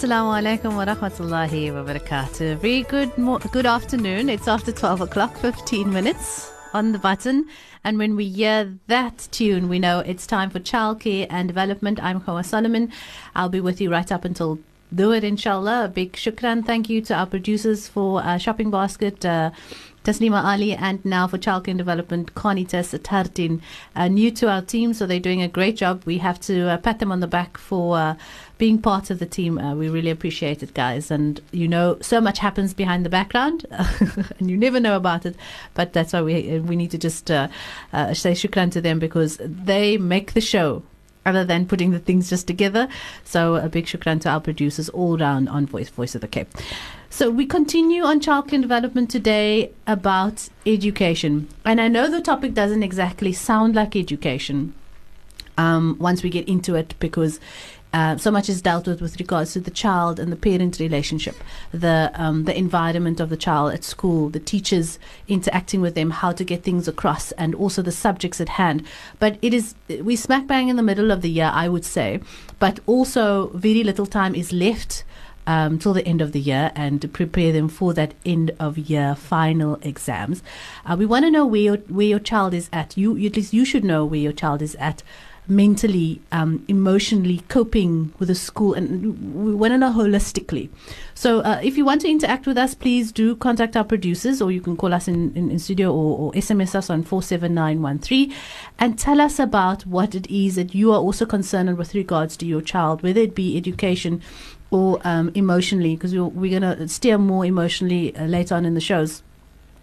Assalamu alaikum wa rahmatullahi wa barakatuh. Very good, mo- good afternoon. It's after 12 o'clock, 15 minutes on the button. And when we hear that tune, we know it's time for childcare and development. I'm Hawa Solomon. I'll be with you right up until do it, inshallah. A big shukran. Thank you to our producers for uh, Shopping Basket. Uh, Taslima Ali, and now for Childcare and Development, Conita Satardin, uh, new to our team, so they're doing a great job. We have to uh, pat them on the back for uh, being part of the team. Uh, we really appreciate it, guys. And you know, so much happens behind the background, and you never know about it. But that's why we we need to just uh, uh, say shukran to them because they make the show other than putting the things just together. So a big shukran to our producers all round on Voice Voice of the Cape. So we continue on childcare development today about education. And I know the topic doesn't exactly sound like education um, once we get into it because uh, so much is dealt with with regards to the child and the parent relationship, the um, the environment of the child at school, the teachers interacting with them, how to get things across, and also the subjects at hand. But it is we smack bang in the middle of the year, I would say, but also very little time is left. Um, till the end of the year and to prepare them for that end of year final exams. Uh, we want to know where your, where your child is at. You at least you should know where your child is at mentally, um, emotionally coping with the school, and we want to know holistically. So, uh, if you want to interact with us, please do contact our producers, or you can call us in, in, in studio or, or SMS us on 47913 and tell us about what it is that you are also concerned with regards to your child, whether it be education or um, emotionally, because we're, we're going to steer more emotionally uh, later on in the shows.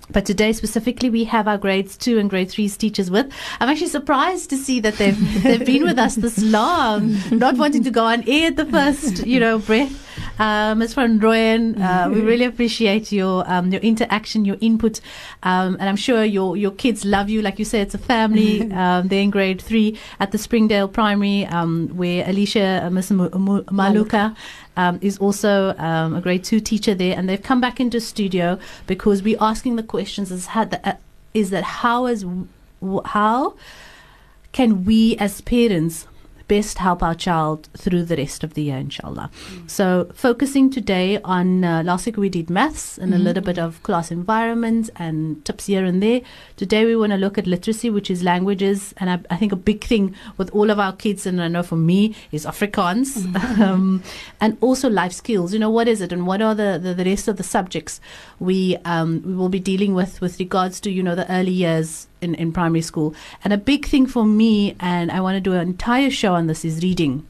But today specifically, we have our grades two and grade threes teachers with. I'm actually surprised to see that they've they've been with us this long, not wanting to go on air at the first, you know, breath. Um, Ms. Van Royen, uh, we really appreciate your um, your interaction, your input, um, and I'm sure your your kids love you. Like you say, it's a family. Um, they're in grade three at the Springdale Primary, um, where Alicia, uh, Ms. M- M- Maluka. Um, is also um, a grade two teacher there, and they've come back into studio because we're asking the questions: is, uh, is that how is how can we as parents best help our child through the rest of the year, inshallah. Mm. So, focusing today on uh, last week we did maths and mm-hmm. a little bit of class environment and tips here and there. Today we want to look at literacy, which is languages, and I, I, think a big thing with all of our kids, and I know for me, is Afrikaans, mm-hmm. um, and also life skills. You know, what is it, and what are the, the, the rest of the subjects we um, we will be dealing with with regards to you know the early years in, in primary school. And a big thing for me, and I want to do an entire show on this, is reading.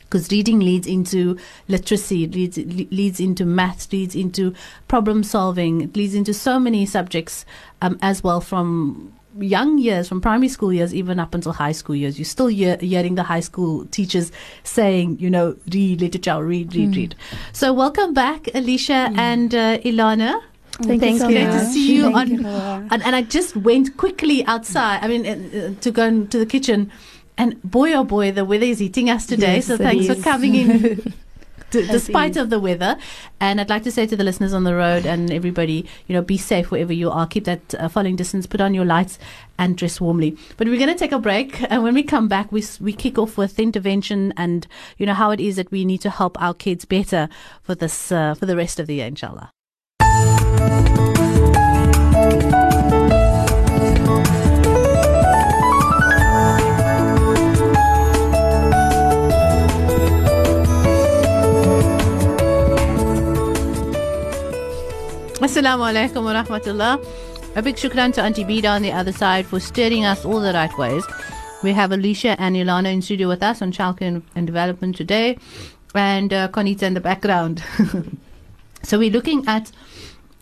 Because reading leads into literacy, leads leads into maths, leads into problem solving, it leads into so many subjects um, as well from young years, from primary school years, even up until high school years. You're still hear, hearing the high school teachers saying, you know, read literature, read, read, mm. read. So welcome back, Alicia mm. and uh, Ilana. Thank, Thank you. So Great to see you on, you. and, and I just went quickly outside. I mean, uh, to go into the kitchen, and boy oh boy, the weather is eating us today. Yes, so thanks is. for coming in. D- despite of the weather. And I'd like to say to the listeners on the road and everybody, you know, be safe wherever you are. Keep that uh, following distance. Put on your lights and dress warmly. But we're going to take a break, and when we come back, we we kick off with intervention and you know how it is that we need to help our kids better for this uh, for the rest of the year, inshallah. Assalamu alaikum wa rahmatullah. A big shukran to Auntie Bida on the other side for steering us all the right ways. We have Alicia and Ilana in studio with us on childcare and development today, and uh, Conita in the background. so we're looking at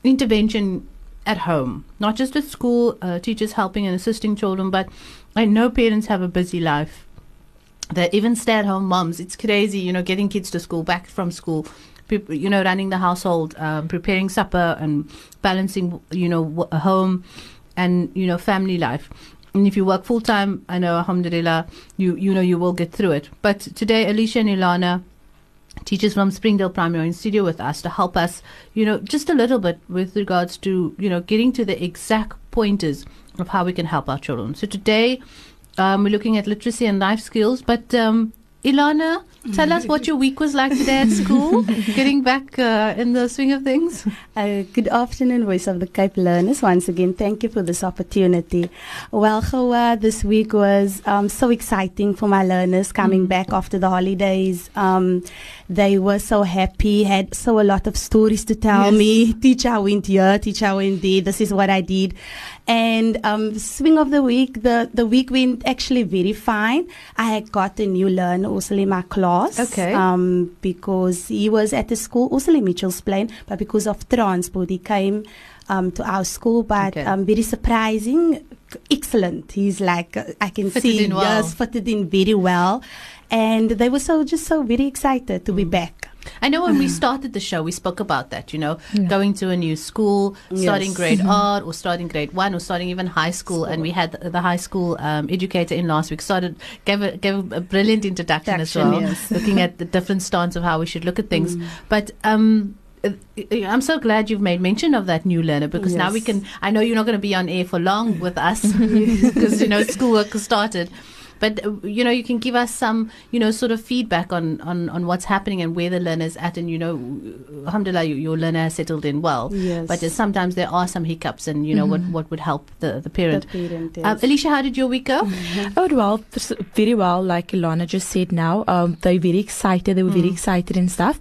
intervention at home, not just at school, uh, teachers helping and assisting children, but I know parents have a busy life. That even stay-at-home moms, it's crazy, you know, getting kids to school, back from school, you know, running the household, um, preparing supper, and balancing, you know, a home and you know, family life. And if you work full time, I know, Alhamdulillah, you you know you will get through it. But today, Alicia and Ilana teachers from Springdale Primary studio with us to help us, you know, just a little bit with regards to, you know, getting to the exact pointers of how we can help our children. So today, um, we're looking at literacy and life skills, but um, Ilana, tell us what your week was like today at school, getting back uh, in the swing of things. Uh, good afternoon, Voice of the Cape learners. Once again, thank you for this opportunity. Well, Gawa, this week was um, so exciting for my learners coming mm. back after the holidays. Um, they were so happy, had so a lot of stories to tell yes. me. Teacher, I went here, teacher, I went there, this is what I did. And um, swing of the week, the, the week went actually very fine. I had got a new learner also in my class. Okay. Um, because he was at the school, also in Mitchell's Plain, but because of transport, he came um, to our school. But okay. um, very surprising, excellent. He's like, uh, I can fitted see, in well. yes, fitted in very well. And they were so just so very excited to mm. be back. I know when we started the show, we spoke about that, you know, yeah. going to a new school, starting yes. grade mm-hmm. or starting grade one or starting even high school. school. And we had the, high school um, educator in last week, started, gave a, gave a brilliant introduction as well, yes. looking at the different stance of how we should look at things. Mm. But, um, uh, I'm so glad you've made mention of that new learner because yes. now we can. I know you're not going to be on air for long with us because you know schoolwork has started, but uh, you know, you can give us some, you know, sort of feedback on on, on what's happening and where the learner's at, and you know, alhamdulillah, you, your learner has settled in well. Yes. But sometimes there are some hiccups, and you know, mm-hmm. what what would help the the parent. The parent um, Alicia, how did your week go? Mm-hmm. Oh well, very well. Like Ilana just said now, um, they're very excited. They were mm. very excited and stuff,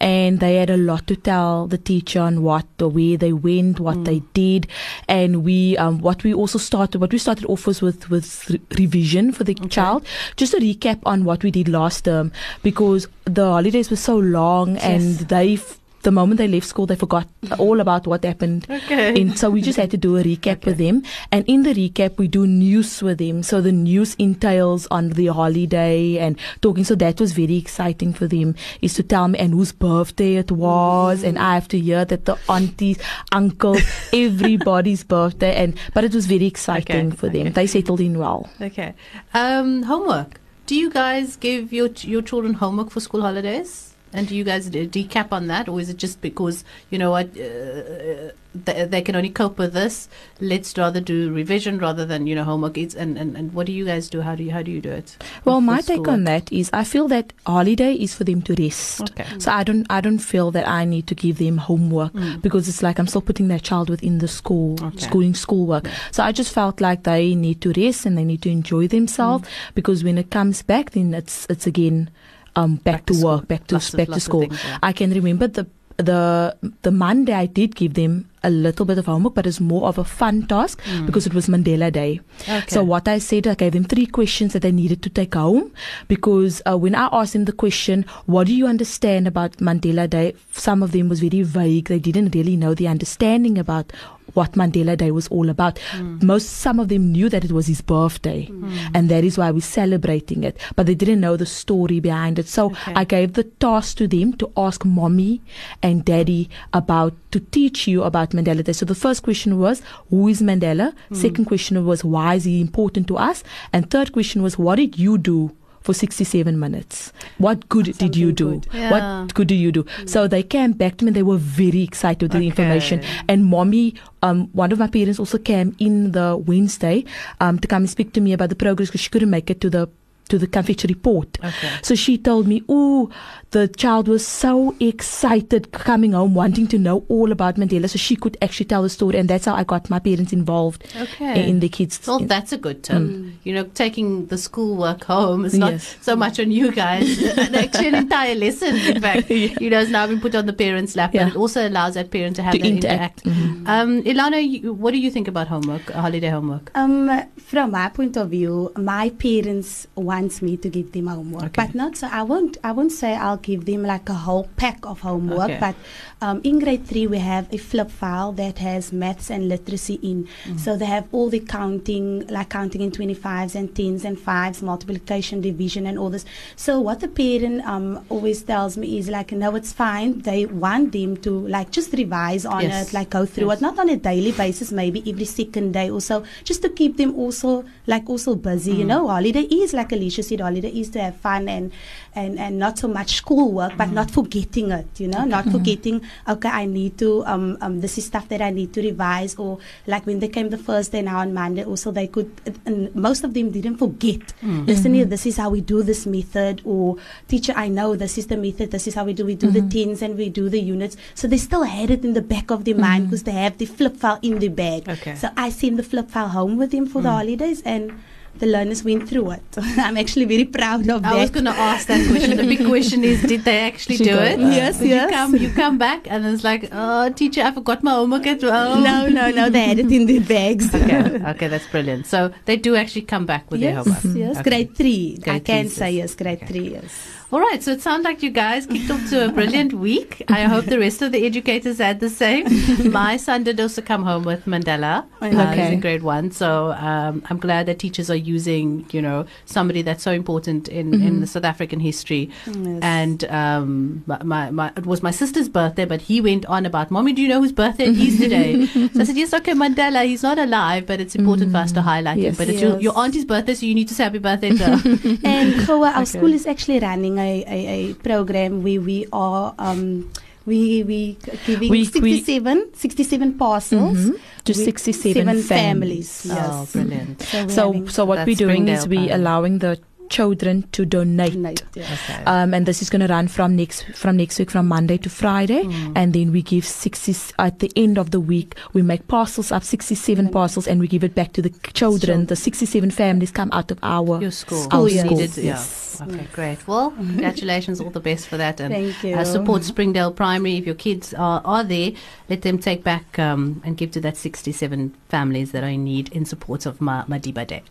and they had a lot to tell the teacher on what or where they went, what mm. they did, and we um, what we also started. What we started off was with with re- revision for the okay. child. Just a recap on what we did last term because the holidays were so long yes. and they the moment they left school, they forgot all about what happened. Okay. And so we just had to do a recap okay. with them. And in the recap, we do news with them. So the news entails on the holiday and talking. So that was very exciting for them is to tell me and whose birthday it was. And I have to hear that the aunties, uncles, everybody's birthday. And, but it was very exciting okay. for them. Okay. They settled in well. Okay. Um, homework. Do you guys give your, your children homework for school holidays? And do you guys decap on that, or is it just because you know what uh, they, they, can only cope with this? Let's rather do revision rather than you know homework. It's, and, and, and what do you guys do? How do you how do you do it? Well, my take on that is I feel that holiday is for them to rest. Okay. So I don't I don't feel that I need to give them homework mm. because it's like I'm still putting that child within the school, okay. schooling schoolwork. Yeah. So I just felt like they need to rest and they need to enjoy themselves mm. because when it comes back, then it's it's again um, back, back to, work, back to back to school. Things, yeah. I can remember the the the Monday I did give them a little bit of homework, but it's more of a fun task mm. because it was Mandela Day. Okay. So what I said, I gave them three questions that they needed to take home because uh, when I asked them the question, "What do you understand about Mandela Day?" Some of them was very vague. They didn't really know the understanding about what Mandela Day was all about. Mm. Most, some of them knew that it was his birthday, mm. and that is why we're celebrating it. But they didn't know the story behind it. So okay. I gave the task to them to ask mommy and daddy about to teach you about Mandela Day. So the first question was, who is Mandela? Mm. Second question was, why is he important to us? And third question was, what did you do? for 67 minutes. What good Something did you do? Yeah. What good do you do? Mm. So they came back to me and they were very excited with okay. the information. And mommy, um, one of my parents also came in the Wednesday um, to come and speak to me about the progress because she couldn't make it to the to the confectionery report. Okay. So she told me, "Oh, the child was so excited coming home, wanting to know all about Mandela, so she could actually tell the story, and that's how I got my parents involved okay. in the kids. Well, that's a good tip. Mm. You know, taking the schoolwork home is not yes. so much on you guys. actually, an entire lesson, in fact, yeah. you know, has now been put on the parents' lap, yeah. and it also allows that parent to have to that interact. interact. Mm-hmm. Um, Ilana, you, what do you think about homework, holiday homework? Um, from my point of view, my parents wants me to give them homework, okay. but not so. I won't. I won't say I'll give them like a whole pack of homework. Okay. But um, in grade three, we have a flip file that has maths and literacy in. Mm. So they have all the counting, like counting in 25s and 10s and 5s, multiplication, division, and all this. So what the parent um, always tells me is like, no, it's fine. They want them to like just revise on yes. it, like go through yes. it, not on a daily basis, maybe every second day or so, just to keep them also like also busy. Mm. You know, holiday is like a Alicia said, holiday is to have fun and and and not so much schoolwork, but not mm-hmm. forgetting it. You know, not mm-hmm. forgetting. Okay, I need to um um this is stuff that I need to revise or like when they came the first day now on Monday, also they could. And most of them didn't forget. Mm-hmm. Listen here, this is how we do this method, or teacher, I know this is the method. This is how we do. We do the tens and we do the units. So they still had it in the back of their mind because they have the flip file in the bag. Okay. So I send the flip file home with him for the mm. holidays and. The learners went through it. I'm actually very proud of I that. I was going to ask that question. The big question is, did they actually She do it? it. Yes, But yes. You come, you come back, and it's like, oh, teacher, I forgot my homework at well. no, no, no. They had it in their bags. Okay, okay, that's brilliant. So they do actually come back with their yes, homework. yes. Okay. Grade three. I can three, say yes. Grade Okay. three. Yes. All right, so it sounds like you guys kicked off to a brilliant week. I hope the rest of the educators had the same. My son did also come home with Mandela. Uh, he's Okay. in grade one, so um, I'm glad that teachers are using, you know, somebody that's so important in, in the South African history. Yes. And um, my, my, it was my sister's birthday, but he went on about, Mommy, do you know whose birthday it is today? so I said, Yes, okay, Mandela, he's not alive, but it's important for us to highlight him. Yes. But it's your, Yes. your auntie's birthday, so you need to say happy birthday to her. and Gawa, our Okay. school is actually running a, a, a program where we are um, we we giving We- we- 67, 67 parcels Mhm. To with 67 seven families. families. Yes. Oh, brilliant. So, we're So, so what we're doing is we Primary. allowing the children to donate. night, yes. Okay. Um, and this is going to run from next from next week from Monday to Friday, Mm. and then we give sixty at the end of the week. We make parcels up sixty seven Mm. parcels, and we give it back to the children. The sixty seven families come out of our Your school. Our Oh, school, needed, yeah. Yes. Okay, great. Well, congratulations, all the best for that. And Thank you. uh, support Springdale Primary. If your kids are, are there, let them take back um, and give to that 67 families that are in need in support of Ma- Madiba Day.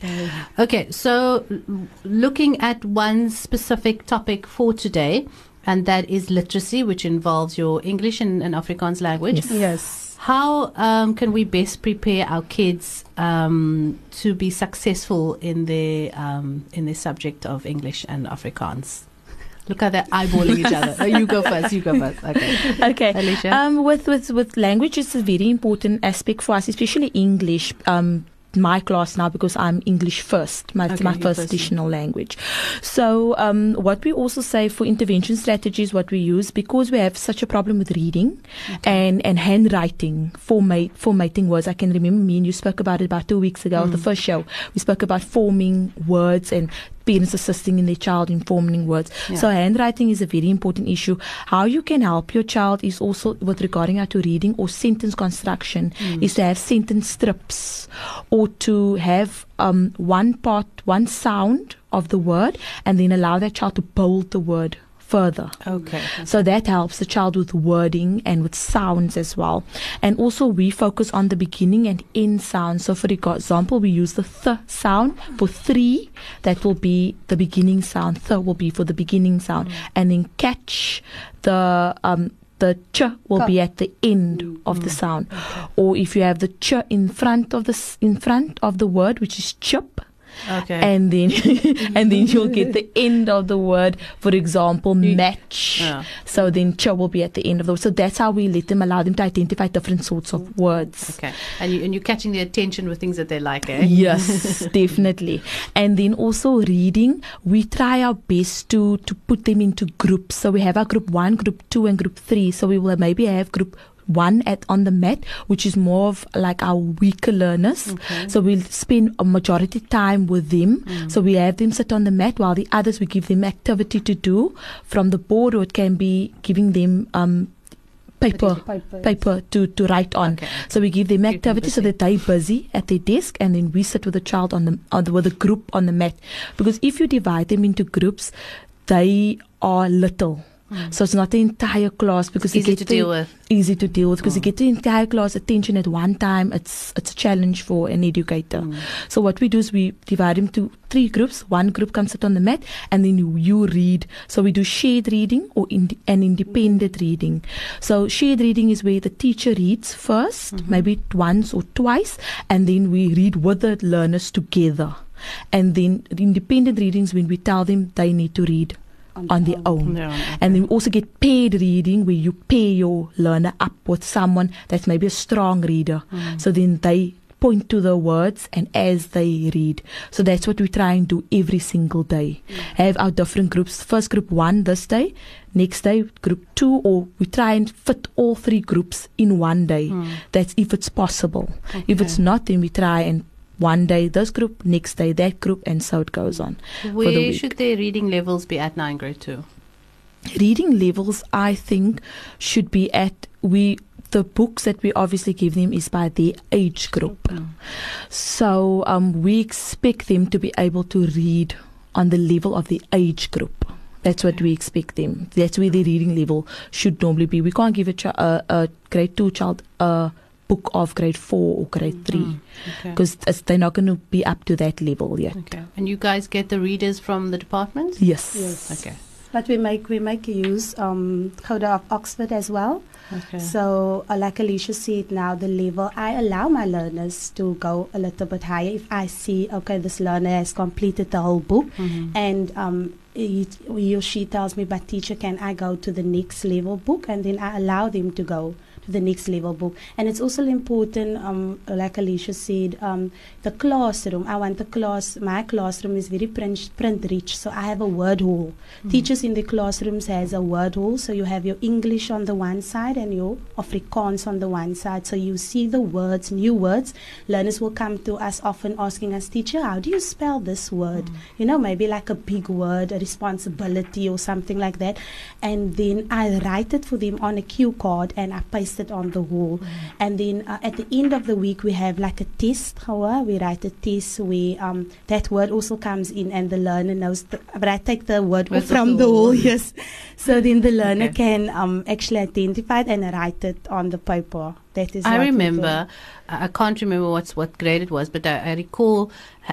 Okay, so looking at one specific topic for today, and that is literacy, which involves your English and, and Afrikaans language. Yes. Yes. How um, can we best prepare our kids um, to be successful in their um, in their subject of English and Afrikaans? Look how they're eyeballing each other. Oh, you go first. You go first. Okay, Okay. Alicia. Um, with with with language, it's a very important aspect for us, especially English. Um, my class now because I'm English first, my, Okay, my first additional language. So, um, what we also say for intervention strategies, what we use because we have such a problem with reading and and handwriting, format formatting words. I can remember me and you spoke about it about two weeks ago, Mm. the first show. We spoke about forming words and parents assisting in their child in forming words. Yeah. So handwriting is a very important issue. How you can help your child is also with regarding to reading or sentence construction Mm. is to have sentence strips or to have um, one part, one sound of the word and then allow that child to build the word further. okay. So that helps the child with wording and with sounds as well. And also we focus on the beginning and end sounds. So for example, we use the th sound for three. That will be the beginning sound. Th will be for the beginning sound. And then catch the um the ch will be at the end of the sound. Or if you have the ch in front of the in front of the word, which is chip, Okay. and then and then you'll get the end of the word. For example, match. Yeah. So then ch will be at the end of the word. So that's how we let them allow them to identify different sorts of words. Okay. And you and you're catching their attention with things that they like, eh? Yes, definitely. And then also reading, we try our best to to put them into groups. So we have our group one, group two, and group three. So we will maybe have group one at on the mat, which is more of like our weaker learners. Okay. So we'll spend a majority time with them. Mm. So we have them sit on the mat while the others we give them activity to do from the board, or it can be giving them um paper Paper. paper to to write on. Okay. So we give them activity so that they're busy at their desk, and then we sit with the child on the, on the with the group on the mat. Because if you divide them into groups, they are little. Mm. So it's not the entire class because Easy to the- deal with. Easy to deal with because you mm. get the entire class attention at one time. It's it's a challenge for an educator. Mm. So what we do is we divide them to three groups. One group comes sit on the mat, and then you, you read. So we do shared reading or ind- an independent reading. So shared reading is where the teacher reads 1st mm-hmm. maybe once or twice, and then we read with the learners together. And then the independent readings when we tell them they need to read on their own. And then we also get paired reading where you pay your learner up with someone that's maybe a strong reader. Mm. So then they point to the words and as they read. So that's what we try and do every single day. Have our different groups. First group one this day, next day group two, or we try and fit all three groups in one day. That's if it's possible. If it's not, then we try and one day this group, next day that group, and so it goes on. for the Where should their reading levels be at now in grade two? reading levels i think should be at we the books that we obviously give them is by the age group. So um, we expect them to be able to read on the level of the age group. That's what we expect them. That's where the reading level should normally be. We can't give a, ch- a, a grade 2 child a book of grade 4 or grade 3 Okay. because they're not going to be up to that level yet Okay. And you guys get the readers from the department? yes Yes. Okay. But we make we make use um, Coda of Oxford as well. Okay. So, uh, like Alicia said, now the level I allow my learners to go a little bit higher if I see okay this learner has completed the whole book Mhm. and um, he, he or she tells me, but teacher, can I go to the next level book? And then I allow them to go to the next level book. And it's also important, um, like Alicia said, um, the classroom. I want the class. My classroom is very print, print rich, so I have a word wall. Teachers in the classrooms has a word wall, so you have your English on the one side and your Afrikaans on the one side. So you see the words, new words. Learners will come to us often asking us, teacher, how do you spell this word? You know, maybe like a big word, a responsibility or something like that. And then I write it for them on a cue card and I paste it on the wall. And then uh, at the end of the week, we have like a test. How we write a test where um, that word also comes in and the learner knows. The, but I take the word Where's from the wall, yes. So then the learner Okay. can um, actually identify it and write it on the paper. That is. I what we do. remember, I I can't remember what's what grade it was, but I, I recall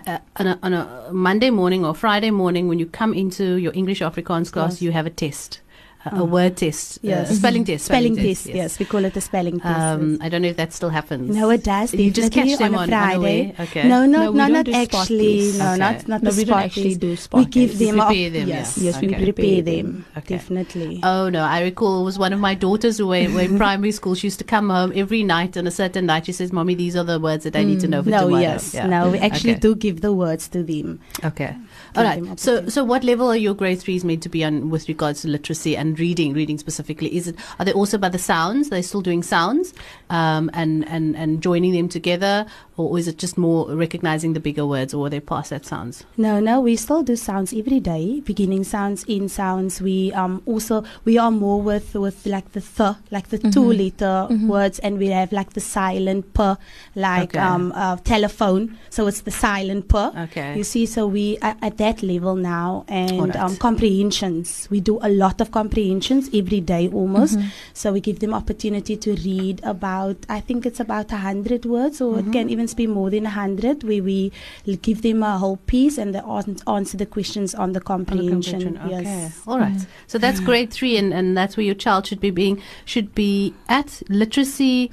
uh, on, a, on a Monday morning or Friday morning when you come into your English Afrikaans class, Yes. you have a test, a, a word test, Yes. a spelling test, Spelling test, yes. We call it a spelling test. Um. I don't know if that still happens. No, it does. You just catch them on on, Friday. unaware. Okay. No, No, not we no, don't not actually. No, Okay. not not no the we don't spot actually test. do spot We give them. prepare them, Yes, yes, we Okay. prepare them. Okay. Definitely. Oh no, I recall it was one of my daughters who were, were in primary school. She used to come home every night on a certain night. She says, "Mommy, these are the words that I need to know for no, tomorrow." yes, Yeah. no. We actually do give the words to them. Okay. All right. So, so what level are your grade threes made to be on with regards to literacy and reading? Reading specifically, is it? Are they also by the sounds? They're still doing sounds, um, and and and joining them together, or is it just more recognizing the bigger words, or are they past that sounds? No, no, we still do sounds every day. Beginning sounds, end sounds. We um also we are more with with like the th, like the two Mhm. letter Mhm. words, and we have like the silent p, like Okay. um uh, telephone. So it's the silent p. Okay. You see, so we at that level now, and Alright. um, comprehensions. We do a lot of comprehensions every day almost. Mhm. So we give them opportunity to read about, I think it's about a hundred words, or Mhm. it can even be more than a hundred. Where we give them a whole piece and they an- answer the questions on the On the comprehension. comprehension, Okay. Yes. All right. Mm. So that's grade three, and, and that's where your child should be being should be at literacy.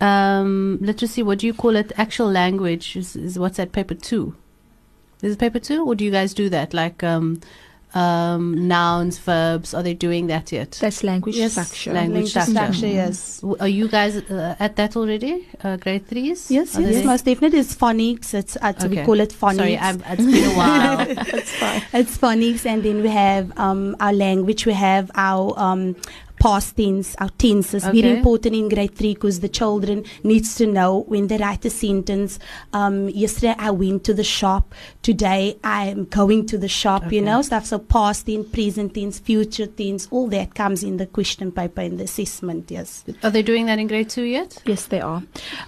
Um, literacy. What do you call it? Actual language is, is what's that? Paper two. Is it paper two, or do you guys do that? Like um, um, nouns, verbs. Are they doing that yet? That's language Yes, structure. Language structure. yes. W- Are you guys uh, at that already? Uh, grade threes? Yes, Are yes, they- most definitely. It's phonics. It's uh, so we call it phonics. Sorry, I'm, it's been a while. That's fine. It's phonics, and then we have um, our language. We have our um, past tense, our tenses. Okay. Very important in grade three because the children needs to know when they write a sentence. Um, yesterday I went to the shop. Today I am going to the shop. Okay. You know stuff. So past tense, present tense, future tense, all that comes in the question paper in the assessment. Yes. Are they doing that in grade two yet? Yes, they are.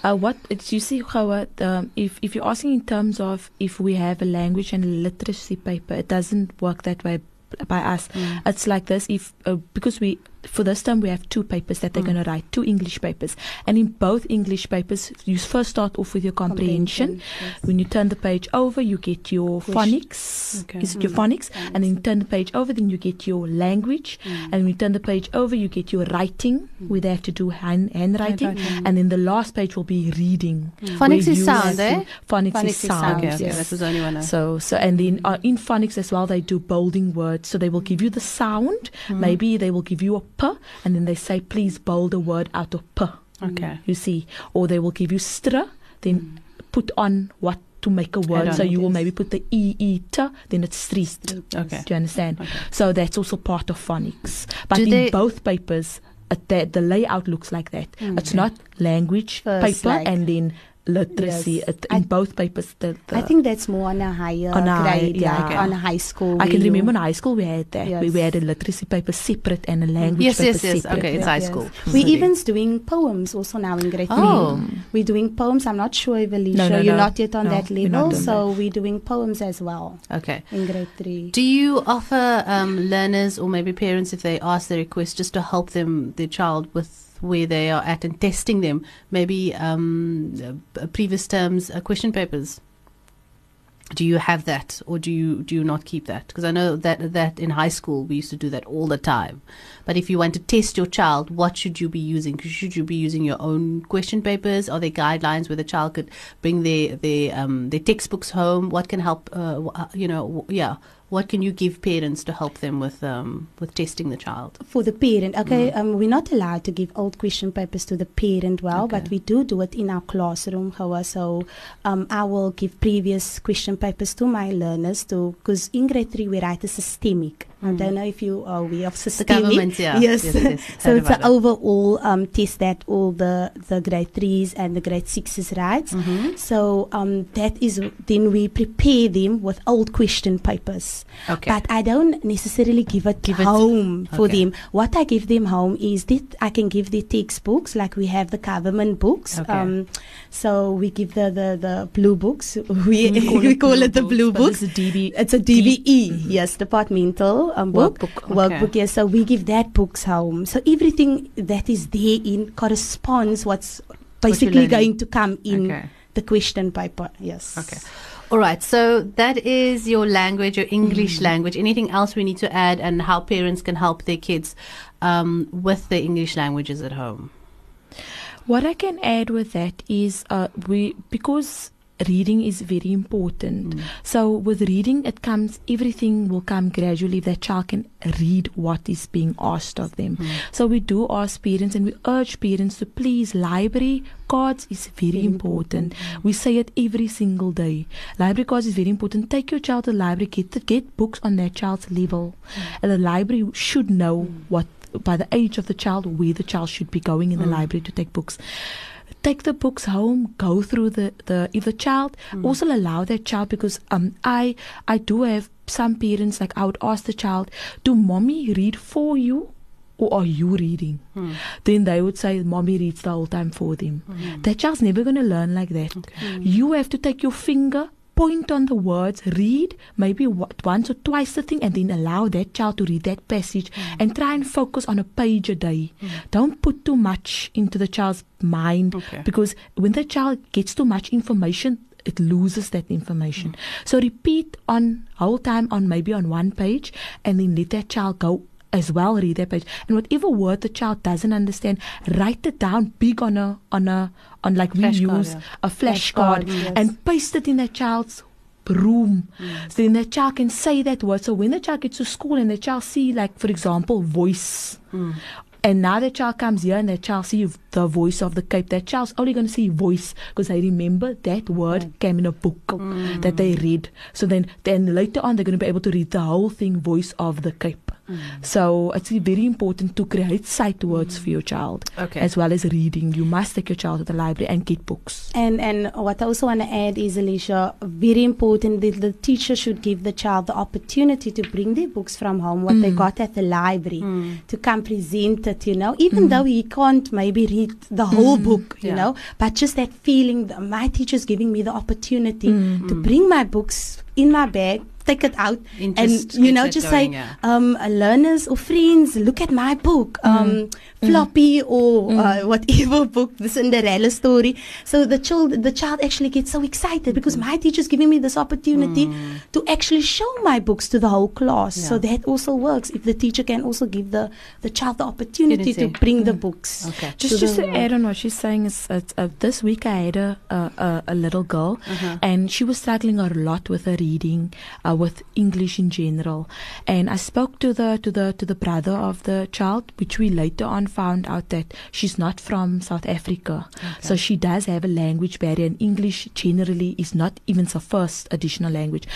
Uh, what it's you see how uh, um, if if you're asking in terms of if we have a language and literacy paper, it doesn't work that way by us. Mm. It's like this if uh, because we for this term we have two papers that they're Mm. going to write, two English papers, and in both English papers you first start off with your comprehension. When you turn the page over, you get your Question. phonics. Okay. Is it your Mm. phonics? And then you turn the page over, then you get your language. Mm. And when you turn the page over, you get your writing, where they have to do hand, handwriting. Handwriting. And then the last page will be reading. Phonics where is you sound, eh? Phonics, Phonics is is sound. sound, Okay, okay, yes. that was the only one. I- So, so, and then uh, in phonics as well, they do bolding words. So they will give you the sound. Mhm. Maybe they will give you a p, and then they say, please bold a word out of p. Okay. You see, or they will give you stra, then put on what to make a word. So you will maybe put the e e t, then it's street. Okay. Do you understand? Okay. So that's also part of phonics. But Do in both papers, uh, the, the layout looks like that. It's not language First, paper like- and then literacy. Yes. It, I- in both papers, the, the I think that's more on a higher On a high- grade, yeah, like okay. on a high school. I can you- remember in high school we had that. We, Yes. we had a literacy paper separate and a language Yes, paper yes, yes. separate. Okay, it's Yeah, high yes. school. We Sorry. even doing poems also now in grade Oh. three. We're doing poems. I'm not sure if Alicia, No, no, you're no. not yet on No, that we're not level, on so we're doing poems as well Okay. in grade three. Do you offer um, learners or maybe parents, if they ask their request, just to help them, their child, with where they are at and testing them? Maybe um, uh, previous terms uh, question papers. Do you have that, or do you do you not keep that? Because I know that that in high school we used to do that all the time. But if you want to test your child, what should you be using? Should you be using your own question papers? Are there guidelines where the child could bring their their um, their textbooks home? What can help? Uh, you know, yeah. What can you give parents to help them with um, with testing the child? For the parent, okay, Mm. um, we're not allowed to give old question papers to the parent, well, Okay. but we do do it in our classroom, Gawa. So um, I will give previous question papers to my learners to, because in grade three we write a systemic. I Mm. don't know if you are aware of The government, yeah. Yes. yes, yes. So it's an it. overall um, test that all the, the grade threes and the grade sixes write. Mhm. So um, that is then we prepare them with old question papers. Okay. But I don't necessarily give it Give it- home for okay. them. What I give them home is that I can give the textbooks, like we have the government books. Okay. Um, so we give the, the, the blue books. We, We call we it call blue it the blue books. it's a DB It's a DBE, yes, departmental um, book. workbook. Workbook, yes. So we give that books home. So everything that is there in corresponds what's basically learning. going to come in Okay. the question paper. Yes. Okay. All right. So that is your language, your English language. Anything else we need to add, and how parents can help their kids um, with their English languages at home? What I can add with that is uh, we because reading is very important. Mm. So with reading, it comes everything will come gradually. That child can read what is being asked of them. Mm. So we do ask parents and we urge parents to please library cards is very Very important. important. We say it every single day. Library cards is very important. Take your child to the library, get the, get books on their child's level. And the library should know what by the age of the child where the child should be going in the Mm. library to take books. Take the books home, go through the, the if the child also allow that child because um I I do have some parents like I would ask the child, Do mommy read for you or are you reading? Mm. Then they would say mommy reads the whole time for them. Mm. That child's never gonna learn like that. Okay. You have to take your finger, point on the words, read maybe what, once or twice the thing, and then allow that child to read that passage mm. and try and focus on a page a day. Mm. Don't put too much into the child's mind Okay. because when the child gets too much information, it loses that information. Mm. So repeat on whole time on maybe on one page, and then let that child go as well read that page. And whatever word the child doesn't understand, write it down big on a on a on like we use yeah. a flashcard Flashcard, yes. and paste it in that child's room. So then the child can say that word. So when the child gets to school and the child see like for example voice Mm. and now the child comes here and the child see the voice of the Cape. That child's only going to see voice because they remember that word came in a book Mm. that they read. So then, then later on, they're going to be able to read the whole thing, voice of the Cape. So it's very important to create sight words for your child Okay. as well as reading. You must take your child to the library and get books. And and what I also want to add is, Alicia, very important that the teacher should give the child the opportunity to bring their books from home, what they Mm. got at the library, Mm. to come present it, you know, even Mm. though he can't maybe read the whole Mm. book, you Yeah. know, but just that feeling, that my teacher's giving me the opportunity Mm. to Mm. bring my books in my bag, take it out, And and you know, just going, say, yeah. um, learners or friends, look at my book, um, Mm. floppy or Mm. uh, whatever book, the Cinderella story. So the child, the child actually gets so excited because my teacher's giving me this opportunity Mm. to actually show my books to the whole class. So that also works if the teacher can also give the, the child the opportunity to Opportunity. bring the Mm. books. Okay. Just, to just the to add on what she's saying is, uh, uh, this week I had a, a, a, a little girl Uh-huh. and she was struggling a lot with her reading, uh, with English in general. And I spoke to the to the to the brother of the child, which we later on found out that she's not from South Africa, okay. so she does have a language barrier. And English generally is not even her first additional language.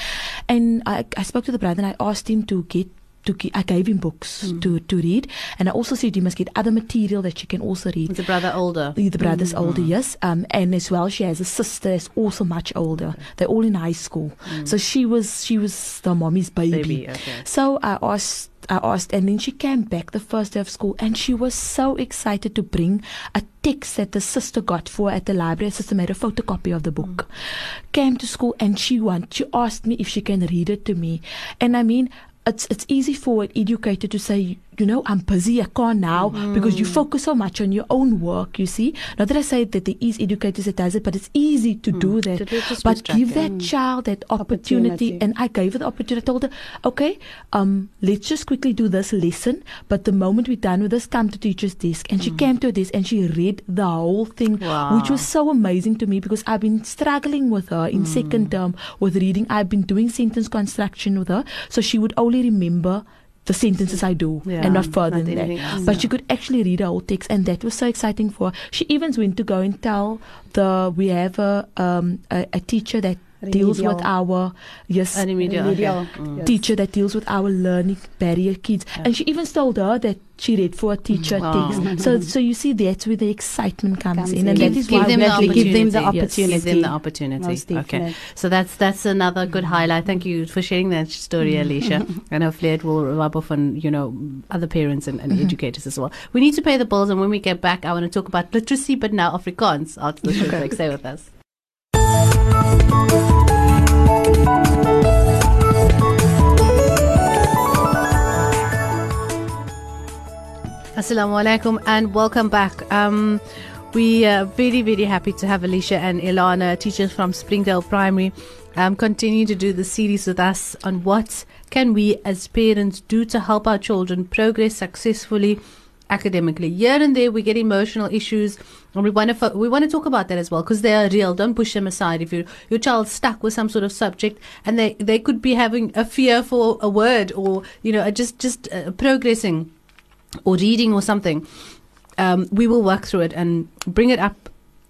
And I, I spoke to the brother and I asked him to get to I gave him books mm. to, to read, and I also said you must get other material that she can also read. The brother older? The, the brother's mm. older, yes. Um, and as well, she has a sister that's also much older. Okay. They're all in high school, mm. so she was she was the mommy's baby. baby okay. So I asked. I asked, and then she came back the first day of school, and she was so excited to bring a text that the sister got for at the library. sister made a photocopy of the book. Mm. Came to school, and she want she asked me if she can read it to me, and I mean, it's it's easy for an educator to say you know, I'm busy, I can't now, mm. because you focus so much on your own work, you see. Not that I say that there is educators that does it, but it's easy to mm. do that. To but give that mm. child that opportunity. opportunity. And I gave her the opportunity. I told her, okay, um, let's just quickly do this lesson. But the moment we're done with this, come to teacher's desk. And she mm. came to this and she read the whole thing, wow. which was so amazing to me because I've been struggling with her in mm. second term with reading. I've been doing sentence construction with her. So she would only remember the sentences I do yeah, and not further than that. Else. But yeah. she could actually read a whole text, and that was so exciting for her. She even went to go and tell the we have a um, a, a teacher that remedial. deals with our yes remedial, remedial okay. mm. teacher that deals with our learning barrier kids. Yeah. and she even told her that she read for a teacher wow. text so so you see that's where the excitement comes, comes in, in and give, that is give why them, the give them the opportunity yes. give them the opportunity. okay. so that's that's another good highlight. Thank you for sharing that story Alicia. And hopefully it will rub off on you know other parents and, and mm-hmm. educators as well. We need to pay the bills and when we get back I want to talk about literacy but now Afrikaans. After the show break stay with us Assalamu alaikum and welcome back. Um, we are very, very happy to have Alicia and Ilana, teachers from Springdale Primary, um, continue to do the series with us on what can we as parents do to help our children progress successfully academically. Here and there, we get emotional issues, and we want to we want to talk about that as well because they are real. Don't push them aside. If you your child's stuck with some sort of subject, and they they could be having a fear for a word, or you know, just just uh, progressing or reading or something, um, we will work through it and bring it up.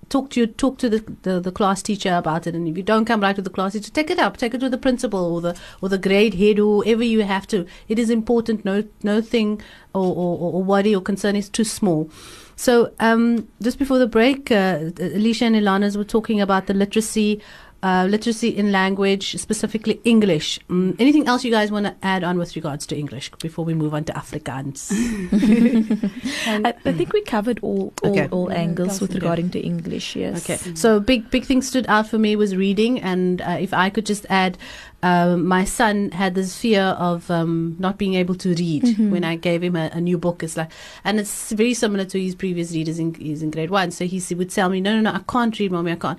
Talk to you, talk to the, the, the, class teacher about it, and if you don't come right with the class teacher, take it up, take it to the principal or the or the grade head or whoever you have to. It is important. No no thing or, or, or worry or concern is too small. So um, just before the break, uh, Alicia and Ilanas were talking about the literacy uh, literacy in language, specifically English. Um, anything else you guys want to add on with regards to English before we move on to Afrikaans? I, I, think we covered all all, okay. all angles with regarding to English. Yes. Okay. So big big thing stood out for me was reading, and uh, if I could just add. Uh, my son had this fear of um, not being able to read mm-hmm. when I gave him a, a, new book. It's like, and it's very similar to his previous readers in, he's in grade one. So he would tell me, "No, no, no, I can't read, mommy, I can't."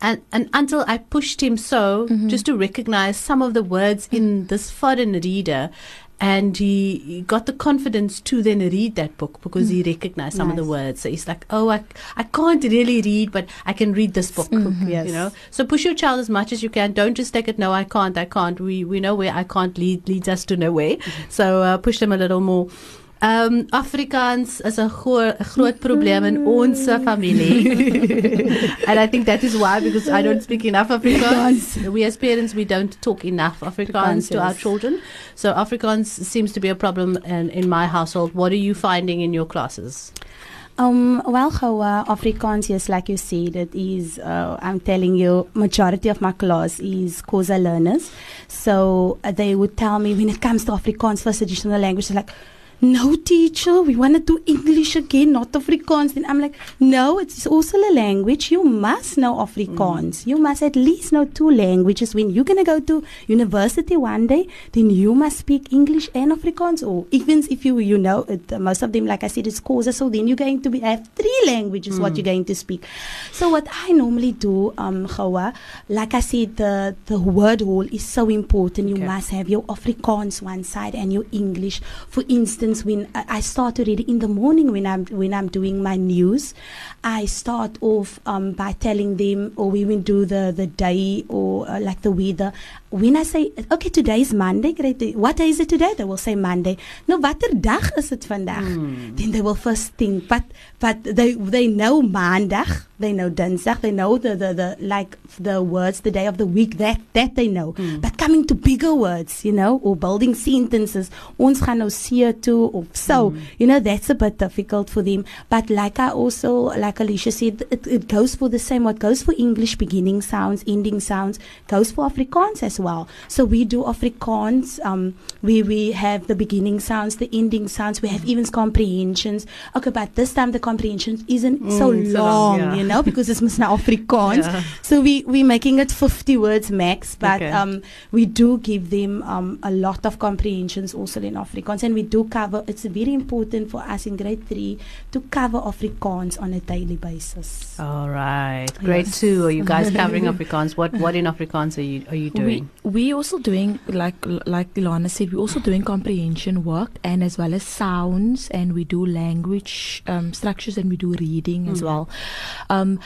And, and until I pushed him so mm-hmm. just to recognize some of the words in this foreign reader and he, he, got the confidence to then read that book because mm. he recognized some nice. of the words. So he's like, "Oh, I, I can't really read, but I can read this book." Mm-hmm. Yes. You know, so push your child as much as you can. Don't just take it. No, I can't. I can't. We we know where I can't lead leads us to nowhere. Mm-hmm. So uh, push them a little more. Um Afrikaans is 'n groot probleem in ons familie. and I think that is why because I don't speak enough Afrikaans. we as parents we don't talk enough Afrikaans to our children. So Afrikaans seems to be a problem in, in my household. What are you finding in your classes? Um, well, how uh, Afrikaans, yes, like you said, it is, uh, I'm telling you, majority of my class is Xhosa learners. So uh, they would tell me when it comes to Afrikaans, first additional language, like, no teacher we want to do english again not afrikaans. Then i'm like no it's also a language. You must know afrikaans. Mm. you must at least know two languages. When you're going to go to university one day then you must speak english and afrikaans. Or even if you you know it, most of them like i said it's Xhosa so then you're going to be, have three languages mm. what you're going to speak. So what i normally do um Gawa, like i said the the word wall is so important. You okay. must have your afrikaans one side and your english. For instance when I start already in the morning when I'm when I'm doing my news, I start off um, by telling them, or we will do the the day or uh, like the weather. When I say, okay, today is Monday, great. What day is it today? They will say Monday. No, watter dag is het vandaag? Then they will first think, but but they they know Maandag, they know Dinsdag, they know the, the the like the words, the day of the week that that they know. But coming to bigger words, you know, or building sentences, ons gaan nou see toe of so, you know, that's a bit difficult for them. But like I also, like Alicia said, it, it goes for the same. What goes for English beginning sounds, ending sounds, goes for Afrikaans as well. So we do Afrikaans. Um, we we have the beginning sounds, the ending sounds. We have even comprehensions. Okay, but this time the comprehension isn't so Mm, so long, yeah. you know, because it's now Afrikaans. Yeah. So we we making it 50 words max, but Okay. um, we do give them um, a lot of comprehensions also in Afrikaans, and we do cover. It's very important for us in grade three to cover Afrikaans on a daily basis. All right. Grade Yes. two. Are you guys covering Afrikaans? What what in Afrikaans are you are you doing? we also doing like like Ilana said, we're also doing comprehension work and as well as sounds, and we do language um, structures and we do reading as well. Um,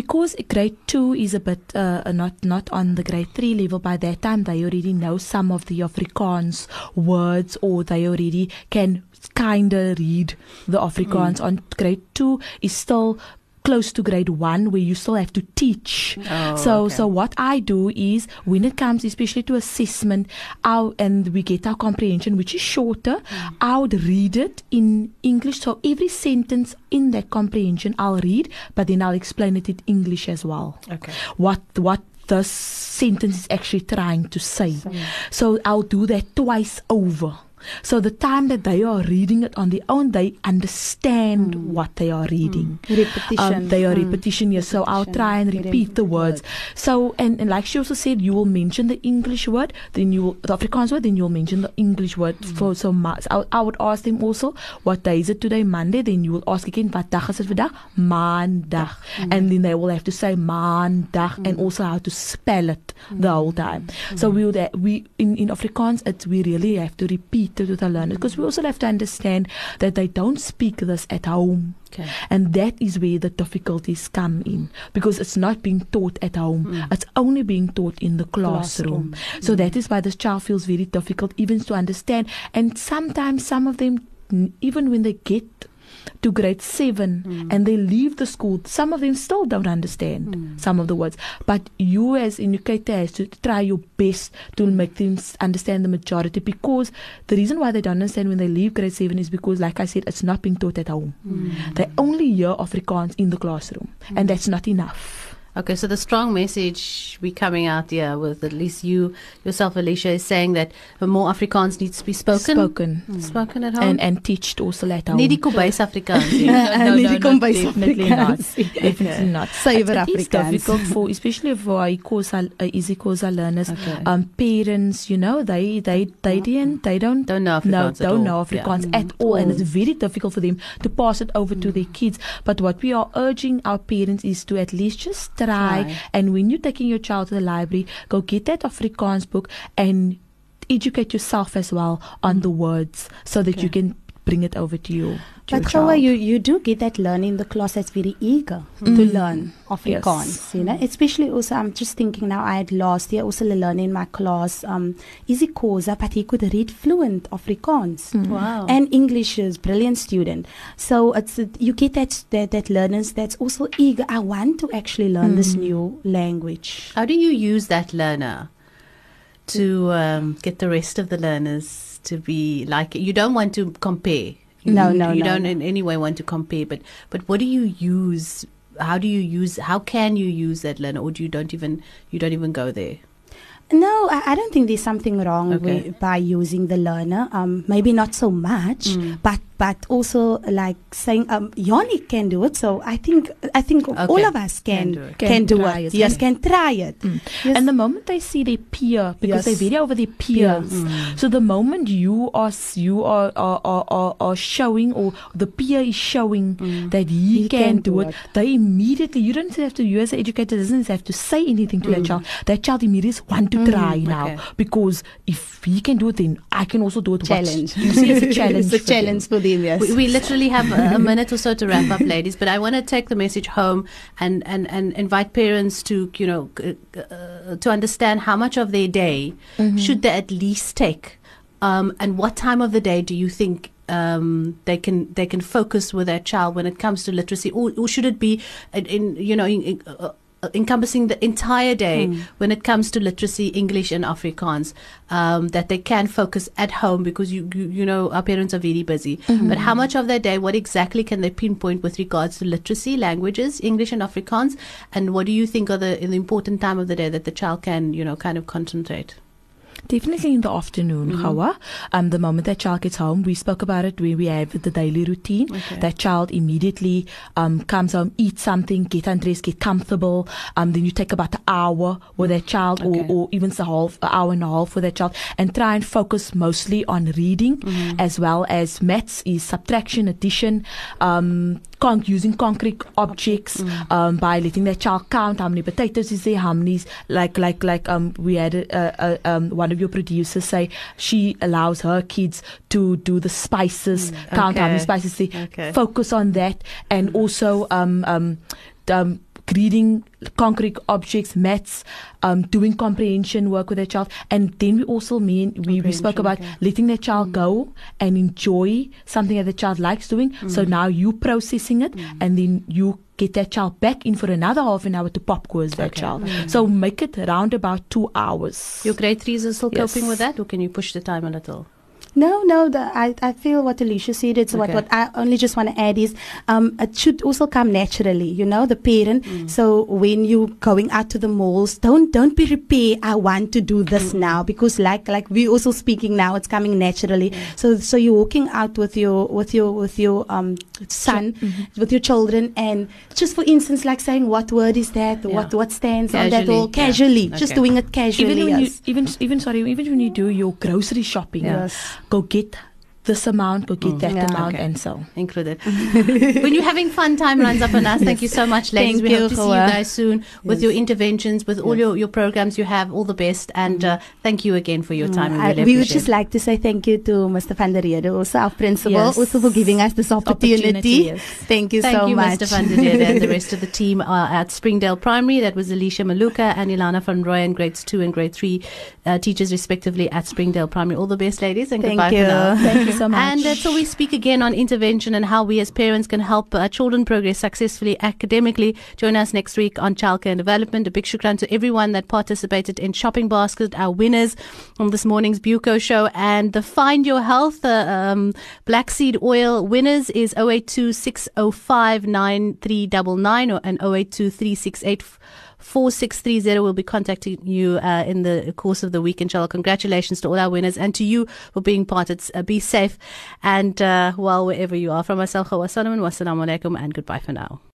because grade two is a bit uh, not not on the grade three level. By that time, they already know some of the Afrikaans words, or they already can kind of read the Afrikaans. On grade two is still close to grade one, where you still have to teach. Oh, so okay. so what I do is when it comes especially to assessment, our and we get our comprehension which is shorter, Mm. I would read it in English. So every sentence in that comprehension I'll read, but then I'll explain it in English as well. Okay. What what the sentence is actually trying to say. So I'll do that twice over. So the time that they are reading it on their own, they understand what they are reading. Repetition. Um, they are Mm. repetition, yes. So I'll try and repeat the words. So, and, and like she also said, you will mention the English word, then you will, the Afrikaans word, then you'll mention the English word. For, so, so I, I would ask them also, what day is it today? Monday. Then you will ask again, wat dag is het vandaag? Maandag. And then they will have to say maandag and also how to spell it the whole time. So we would, we, in, in Afrikaans, it's, we really have to repeat with our learners because we also have to understand that they don't speak this at home. Okay. And that is where the difficulties come in because it's not being taught at home. Hmm. It's only being taught in the classroom. So that is why this child feels very difficult even to understand. And sometimes some of them, even when they get to grade seven hmm. and they leave the school, some of them still don't understand hmm. some of the words. But you, as educator, has to try your best to make them understand the majority because the reason why they don't understand when they leave grade seven is because, like I said, it's not being taught at home. Hmm. They only hear Afrikaans in the classroom, and that's not enough. Okay, so the strong message we coming out here with at least you yourself, Alicia, is saying that more Afrikaans needs to be spoken, Spoken spoken at home. and and teached also at home. Nie die kombuis Afrikaans no, no, not kombuis definitely not. Definitely not. Suiwer It- it is Afrikaans. difficult for, especially for isiXhosa, uh, isiXhosa learners. Okay. Um, parents, you know, they they they didn't, they don't Don't know no, Afrikaans at don't all. know Yeah. Afrikaans at all, and it's very difficult for them to pass it over to their kids. But what we are urging our parents is to at least just try. Try. And when you're taking your child to the library, go get that Afrikaans book and educate yourself as well on the words, so that you can bring it over to you. To But your you, you do get that learning in the class that's very eager to Mm. learn Afrikaans, Yes. you know. Especially also, I'm just thinking now. I had last year also learning in my class, um, isiXhosa, but he could read fluent Afrikaans. Mm. Wow. And English is brilliant student. So it's you get that that, that learners that's also eager. I want to actually learn this Mm. new language. How do you use that learner to um, get the rest of the learners to be like it. you don't want to compare. You, No, no, you no, don't in any way want to compare. But but what do you use? How do you use? How can you use that learner, or do you don't even you don't even go there? No, I, I don't think there's something wrong Okay. with, by using the learner. Um, maybe not so much, Mm. but but also like saying, um, can do it. So I think I think all of us can Can do it. can, Can do it. it, Yes, can try it. Yes. And the moment they see their peer, because Yes. they vary over their peers. Mm. So the moment you are you are are, are, are, showing or the peer is showing that he, Mm. He can, do do it, it. they immediately you don't have to you as an educator doesn't have to say anything to Mm. that child. That child immediately want to try now okay. because if he can do it, then I can also do it. Challenge. You see, it's a challenge. it's a for them. for them. Yes. We, we literally have a, a minute or so to wrap up, ladies. But I want to take the message home and, and, and invite parents to you know uh, to understand how much of their day should they at least take, um, and what time of the day do you think um, they can they can focus with their child when it comes to literacy, or, or should it be in, in you know in, in, uh, encompassing the entire day when it comes to literacy, English and Afrikaans, um, that they can focus at home because you, you you know our parents are very busy. But how much of their day, what exactly can they pinpoint with regards to literacy, languages, English and Afrikaans, and what do you think are the, the important time of the day that the child can you know kind of concentrate? Definitely in the afternoon, Mhm. Hawa. Um, the moment that child gets home, we spoke about it where we have the daily routine. Okay. That child immediately um, comes home, eats something, get undressed, get comfortable. Um, then you take about an hour with that child, Okay. or, or even a half, an hour and a half with that child, and try and focus mostly on reading, Mm-hmm. as well as maths is subtraction, addition, um, con- using concrete objects Mm. um, by letting their child count how many potatoes is there, how many like like like um we had a, a, um one of your producers say she allows her kids to do the spices, count how many spices they Okay. focus on that, and also um um. um reading concrete objects, maths, um, doing comprehension work with their child, and then we also mean we, we spoke about okay. letting their child mm. go and enjoy something that the child likes doing. So mm. now you processing it, mm. and then you get that child back in for another half an hour to pop quiz that Okay. child. So make it around about two hours. Your grade threes are still Yes. coping with that, or can you push the time a little? No, no. The, I, I feel what Alicia said. It's what, Okay. what I only just want to add is um, it should also come naturally. You know, the parent. Mm. So when you're going out to the malls, don't don't be prepare. I want to do this Mm. now because like like we also speaking now, it's coming naturally. So so you're walking out with your with your with your um son, Mm-hmm. with your children, and just for instance, like saying what word is that, Yeah. what what stands on that, Casually, or yeah. casually, just Okay. doing it casually. even when yes. you even even sorry even when you do your grocery shopping, Yes. go get this amount, go get that Yeah. amount, Okay. and so. included. when you're having fun, time runs up on us. Thank you so much, ladies. Thank we you, hope to see you guys soon with Yes. your interventions, with all Yes. your, your programs you have. All the best. And uh, thank you again for your time. Mm, we I- really we would just like to say thank you to Mr. Van der also our principal, also for giving us this opportunity. Opportunity. Thank you Thank so you, much. Mr. Van der and the rest of the team uh, at Springdale Primary. That was Alicia Maluka and Ilana van Roy in grades two and grade three, uh, teachers respectively at Springdale Primary. All the best, ladies, and Thank goodbye you. for now. You so much. And we speak again on intervention and how we as parents can help uh, children progress successfully academically. Join us next week on Childcare and Development. A big shukran to everyone that participated in Shopping Basket, our winners on this morning's Buco show. And the Find Your Health uh, um, Black Seed Oil winners is 082 605 9399 or and 082 368 4630 will be contacting you uh, in the course of the week inshallah. Congratulations to all our winners and to you for being part. It's, uh, be safe and uh, well wherever you are. From myself Hawa Solomon wassalamu alaikum and goodbye for now